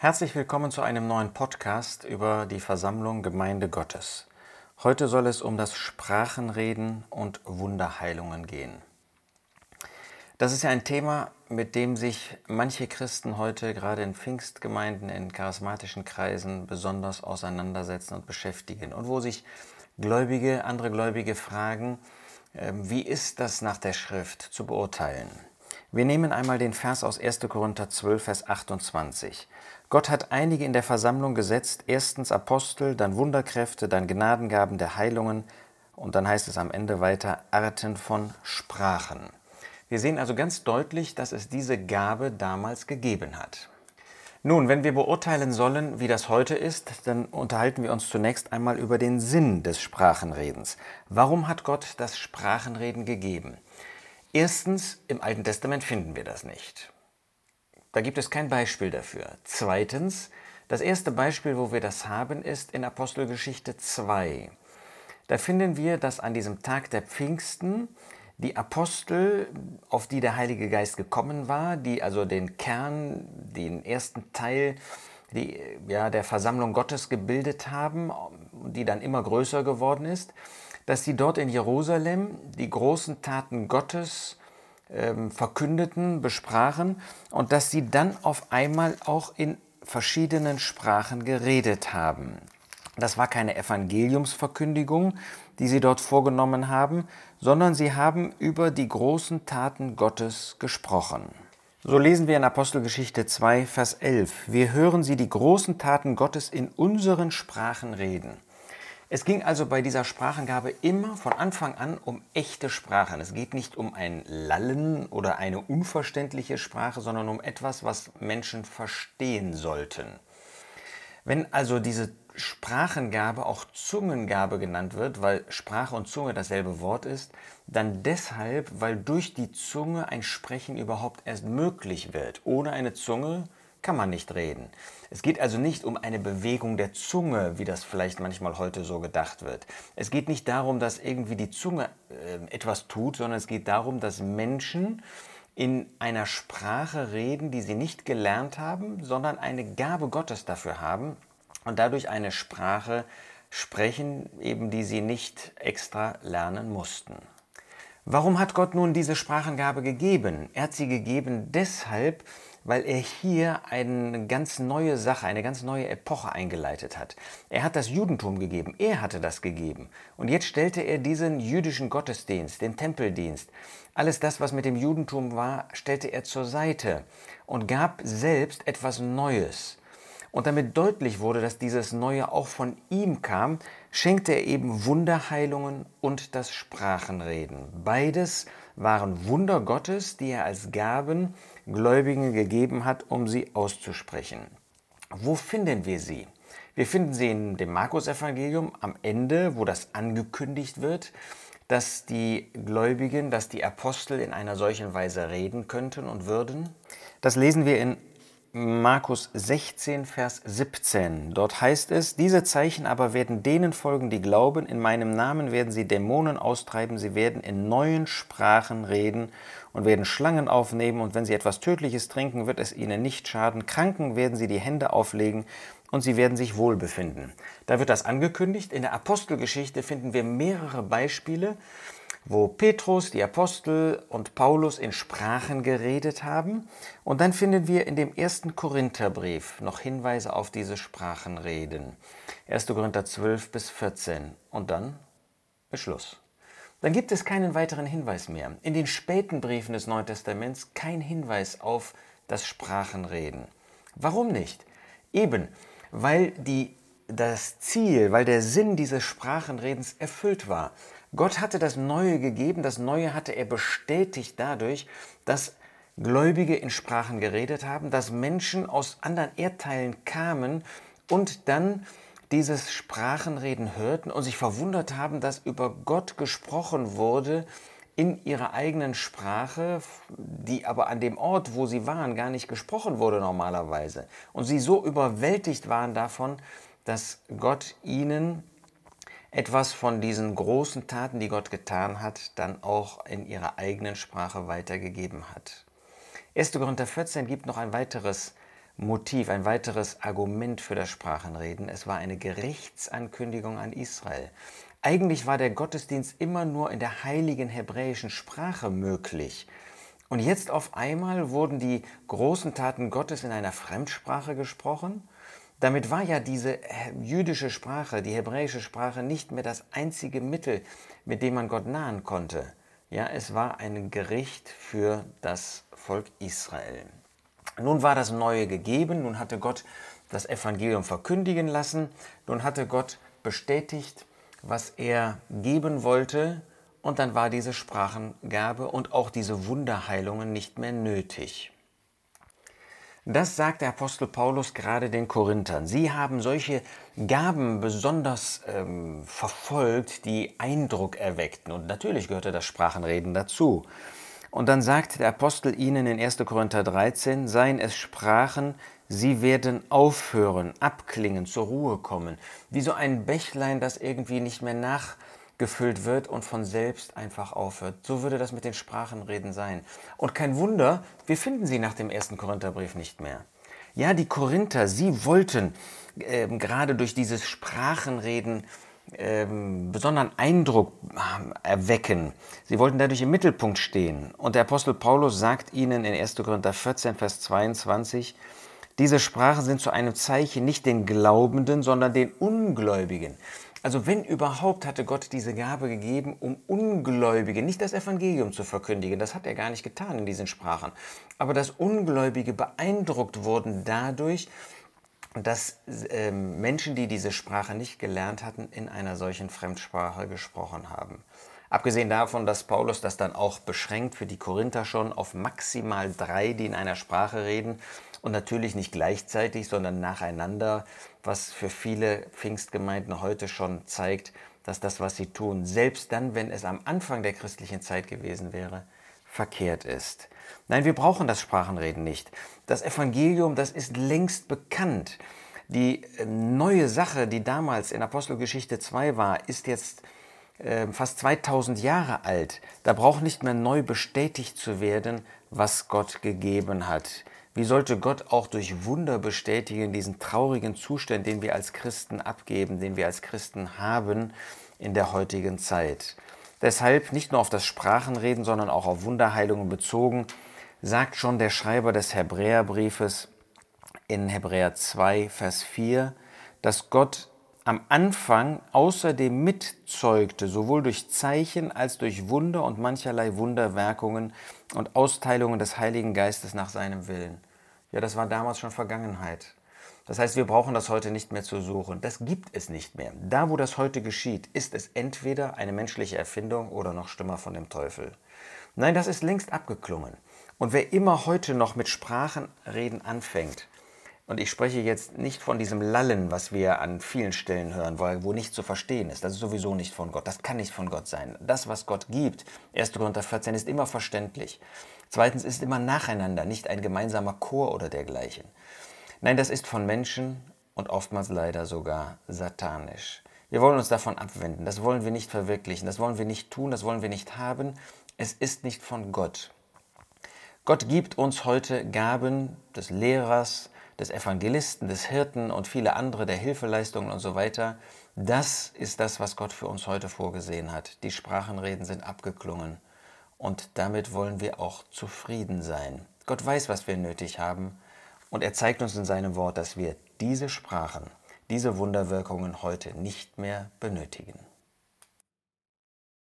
Herzlich willkommen zu einem neuen Podcast über die Versammlung Gemeinde Gottes. Heute soll es um das Sprachenreden und Wunderheilungen gehen. Das ist ja ein Thema, mit dem sich manche Christen heute gerade in Pfingstgemeinden, in charismatischen Kreisen besonders auseinandersetzen und beschäftigen und wo sich Gläubige, andere Gläubige fragen, ähm, wie ist das nach der Schrift zu beurteilen? Wir nehmen einmal den Vers aus 1. Korinther 12, Vers 28. Gott hat einige in der Versammlung gesetzt, erstens Apostel, dann Wunderkräfte, dann Gnadengaben der Heilungen und dann heißt es am Ende weiter Arten von Sprachen. Wir sehen also ganz deutlich, dass es diese Gabe damals gegeben hat. Nun, wenn wir beurteilen sollen, wie das heute ist, dann unterhalten wir uns zunächst einmal über den Sinn des Sprachenredens. Warum hat Gott das Sprachenreden gegeben? Erstens, im Alten Testament finden wir das nicht. Da gibt es kein Beispiel dafür. Zweitens, das erste Beispiel, wo wir das haben, ist in Apostelgeschichte 2. Da finden wir, dass an diesem Tag der Pfingsten die Apostel, auf die der Heilige Geist gekommen war, die also den Kern, den ersten Teil die, ja, der Versammlung Gottes gebildet haben, die dann immer größer geworden ist, dass sie dort in Jerusalem die großen Taten Gottes ähm, verkündeten, besprachen und dass sie dann auf einmal auch in verschiedenen Sprachen geredet haben. Das war keine Evangeliumsverkündigung, die sie dort vorgenommen haben, sondern sie haben über die großen Taten Gottes gesprochen. So lesen wir in Apostelgeschichte 2, Vers 11. Wir hören sie die großen Taten Gottes in unseren Sprachen reden. Es ging also bei dieser Sprachengabe immer von Anfang an um echte Sprachen. Es geht nicht um ein Lallen oder eine unverständliche Sprache, sondern um etwas, was Menschen verstehen sollten. Wenn also diese Sprachengabe auch Zungengabe genannt wird, weil Sprache und Zunge dasselbe Wort ist, dann deshalb, weil durch die Zunge ein Sprechen überhaupt erst möglich wird. Ohne eine Zunge kann man nicht reden. Es geht also nicht um eine Bewegung der Zunge, wie das vielleicht manchmal heute so gedacht wird. Es geht nicht darum, dass irgendwie die Zunge äh, etwas tut, sondern es geht darum, dass Menschen in einer Sprache reden, die sie nicht gelernt haben, sondern eine Gabe Gottes dafür haben und dadurch eine Sprache sprechen, eben die sie nicht extra lernen mussten. Warum hat Gott nun diese Sprachengabe gegeben? Er hat sie gegeben deshalb, weil er hier eine ganz neue Sache, eine ganz neue Epoche eingeleitet hat. Er hat das Judentum gegeben, er hatte das gegeben. Und jetzt stellte er diesen jüdischen Gottesdienst, den Tempeldienst, alles das, was mit dem Judentum war, stellte er zur Seite und gab selbst etwas Neues. Und damit deutlich wurde, dass dieses Neue auch von ihm kam, schenkte er eben Wunderheilungen und das Sprachenreden. Beides waren Wunder Gottes, die er als Gaben Gläubigen gegeben hat, um sie auszusprechen. Wo finden wir sie? Wir finden sie in dem Markus-Evangelium am Ende, wo das angekündigt wird, dass die Gläubigen, dass die Apostel in einer solchen Weise reden könnten und würden. Das lesen wir in Markus 16, Vers 17. Dort heißt es, diese Zeichen aber werden denen folgen, die glauben, in meinem Namen werden sie Dämonen austreiben, sie werden in neuen Sprachen reden und werden Schlangen aufnehmen, und wenn sie etwas Tödliches trinken, wird es ihnen nicht schaden. Kranken werden sie die Hände auflegen, und sie werden sich wohl befinden. Da wird das angekündigt. In der Apostelgeschichte finden wir mehrere Beispiele, wo Petrus, die Apostel und Paulus in Sprachen geredet haben. Und dann finden wir in dem ersten Korintherbrief noch Hinweise auf diese Sprachenreden. 1. Korinther 12 bis 14. Und dann Beschluss. Dann gibt es keinen weiteren Hinweis mehr. In den späten Briefen des Neuen Testaments kein Hinweis auf das Sprachenreden. Warum nicht? Eben, weil die, das Ziel, weil der Sinn dieses Sprachenredens erfüllt war. Gott hatte das Neue gegeben, das Neue hatte er bestätigt dadurch, dass Gläubige in Sprachen geredet haben, dass Menschen aus anderen Erdteilen kamen und dann dieses Sprachenreden hörten und sich verwundert haben, dass über Gott gesprochen wurde in ihrer eigenen Sprache, die aber an dem Ort, wo sie waren, gar nicht gesprochen wurde normalerweise. Und sie so überwältigt waren davon, dass Gott ihnen etwas von diesen großen Taten, die Gott getan hat, dann auch in ihrer eigenen Sprache weitergegeben hat. 1. Korinther 14 gibt noch ein weiteres Motiv, ein weiteres Argument für das Sprachenreden. Es war eine Gerichtsankündigung an Israel. Eigentlich war der Gottesdienst immer nur in der heiligen hebräischen Sprache möglich. Und jetzt auf einmal wurden die großen Taten Gottes in einer Fremdsprache gesprochen. Damit war ja diese jüdische Sprache, die hebräische Sprache, nicht mehr das einzige Mittel, mit dem man Gott nahen konnte. Ja, es war ein Gericht für das Volk Israel. Nun war das Neue gegeben, nun hatte Gott das Evangelium verkündigen lassen, nun hatte Gott bestätigt, was er geben wollte, und dann war diese Sprachengabe und auch diese Wunderheilungen nicht mehr nötig. Das sagt der Apostel Paulus gerade den Korinthern. Sie haben solche Gaben besonders ähm, verfolgt, die Eindruck erweckten. Und natürlich gehörte das Sprachenreden dazu. Und dann sagt der Apostel ihnen in 1. Korinther 13, seien es Sprachen, sie werden aufhören, abklingen, zur Ruhe kommen, wie so ein Bächlein, das irgendwie nicht mehr nachgefüllt wird und von selbst einfach aufhört. So würde das mit den Sprachenreden sein. Und kein Wunder, wir finden sie nach dem 1. Korintherbrief nicht mehr. Ja, die Korinther, sie wollten äh, gerade durch dieses Sprachenreden ähm, besonderen Eindruck ähm, erwecken. Sie wollten dadurch im Mittelpunkt stehen. Und der Apostel Paulus sagt ihnen in 1. Korinther 14, Vers 22, diese Sprachen sind zu einem Zeichen nicht den Glaubenden, sondern den Ungläubigen. Also wenn überhaupt hatte Gott diese Gabe gegeben, um Ungläubige, nicht das Evangelium zu verkündigen, das hat er gar nicht getan in diesen Sprachen, aber dass Ungläubige beeindruckt wurden dadurch, dass äh, Menschen, die diese Sprache nicht gelernt hatten, in einer solchen Fremdsprache gesprochen haben. Abgesehen davon, dass Paulus das dann auch beschränkt für die Korinther schon auf maximal drei, die in einer Sprache reden und natürlich nicht gleichzeitig, sondern nacheinander, was für viele Pfingstgemeinden heute schon zeigt, dass das, was sie tun, selbst dann, wenn es am Anfang der christlichen Zeit gewesen wäre, verkehrt ist. Nein, wir brauchen das Sprachenreden nicht. Das Evangelium, das ist längst bekannt. Die äh, neue Sache, die damals in Apostelgeschichte 2 war, ist jetzt äh, fast 2000 Jahre alt. Da braucht nicht mehr neu bestätigt zu werden, was Gott gegeben hat. Wie sollte Gott auch durch Wunder bestätigen, diesen traurigen Zustand, den wir als Christen abgeben, den wir als Christen haben in der heutigen Zeit? Deshalb nicht nur auf das Sprachenreden, sondern auch auf Wunderheilungen bezogen, sagt schon der Schreiber des Hebräerbriefes in Hebräer 2, Vers 4, dass Gott am Anfang außerdem mitzeugte, sowohl durch Zeichen als durch Wunder und mancherlei Wunderwerkungen und Austeilungen des Heiligen Geistes nach seinem Willen. Ja, das war damals schon Vergangenheit. Das heißt, wir brauchen das heute nicht mehr zu suchen. Das gibt es nicht mehr. Da, wo das heute geschieht, ist es entweder eine menschliche Erfindung oder noch schlimmer von dem Teufel. Nein, das ist längst abgeklungen. Und wer immer heute noch mit Sprachenreden anfängt, und ich spreche jetzt nicht von diesem Lallen, was wir an vielen Stellen hören, wo, nicht zu verstehen ist. Das ist sowieso nicht von Gott. Das kann nicht von Gott sein. Das, was Gott gibt, 1. Korinther 14, ist immer verständlich. Zweitens ist immer nacheinander, nicht ein gemeinsamer Chor oder dergleichen. Nein, das ist von Menschen und oftmals leider sogar satanisch. Wir wollen uns davon abwenden, das wollen wir nicht verwirklichen, das wollen wir nicht tun, das wollen wir nicht haben. Es ist nicht von Gott. Gott gibt uns heute Gaben des Lehrers, des Evangelisten, des Hirten und viele andere der Hilfeleistungen und so weiter. Das ist das, was Gott für uns heute vorgesehen hat. Die Sprachenreden sind abgeklungen und damit wollen wir auch zufrieden sein. Gott weiß, was wir nötig haben und er zeigt uns in seinem Wort, dass wir diese Sprachen, diese Wunderwirkungen heute nicht mehr benötigen.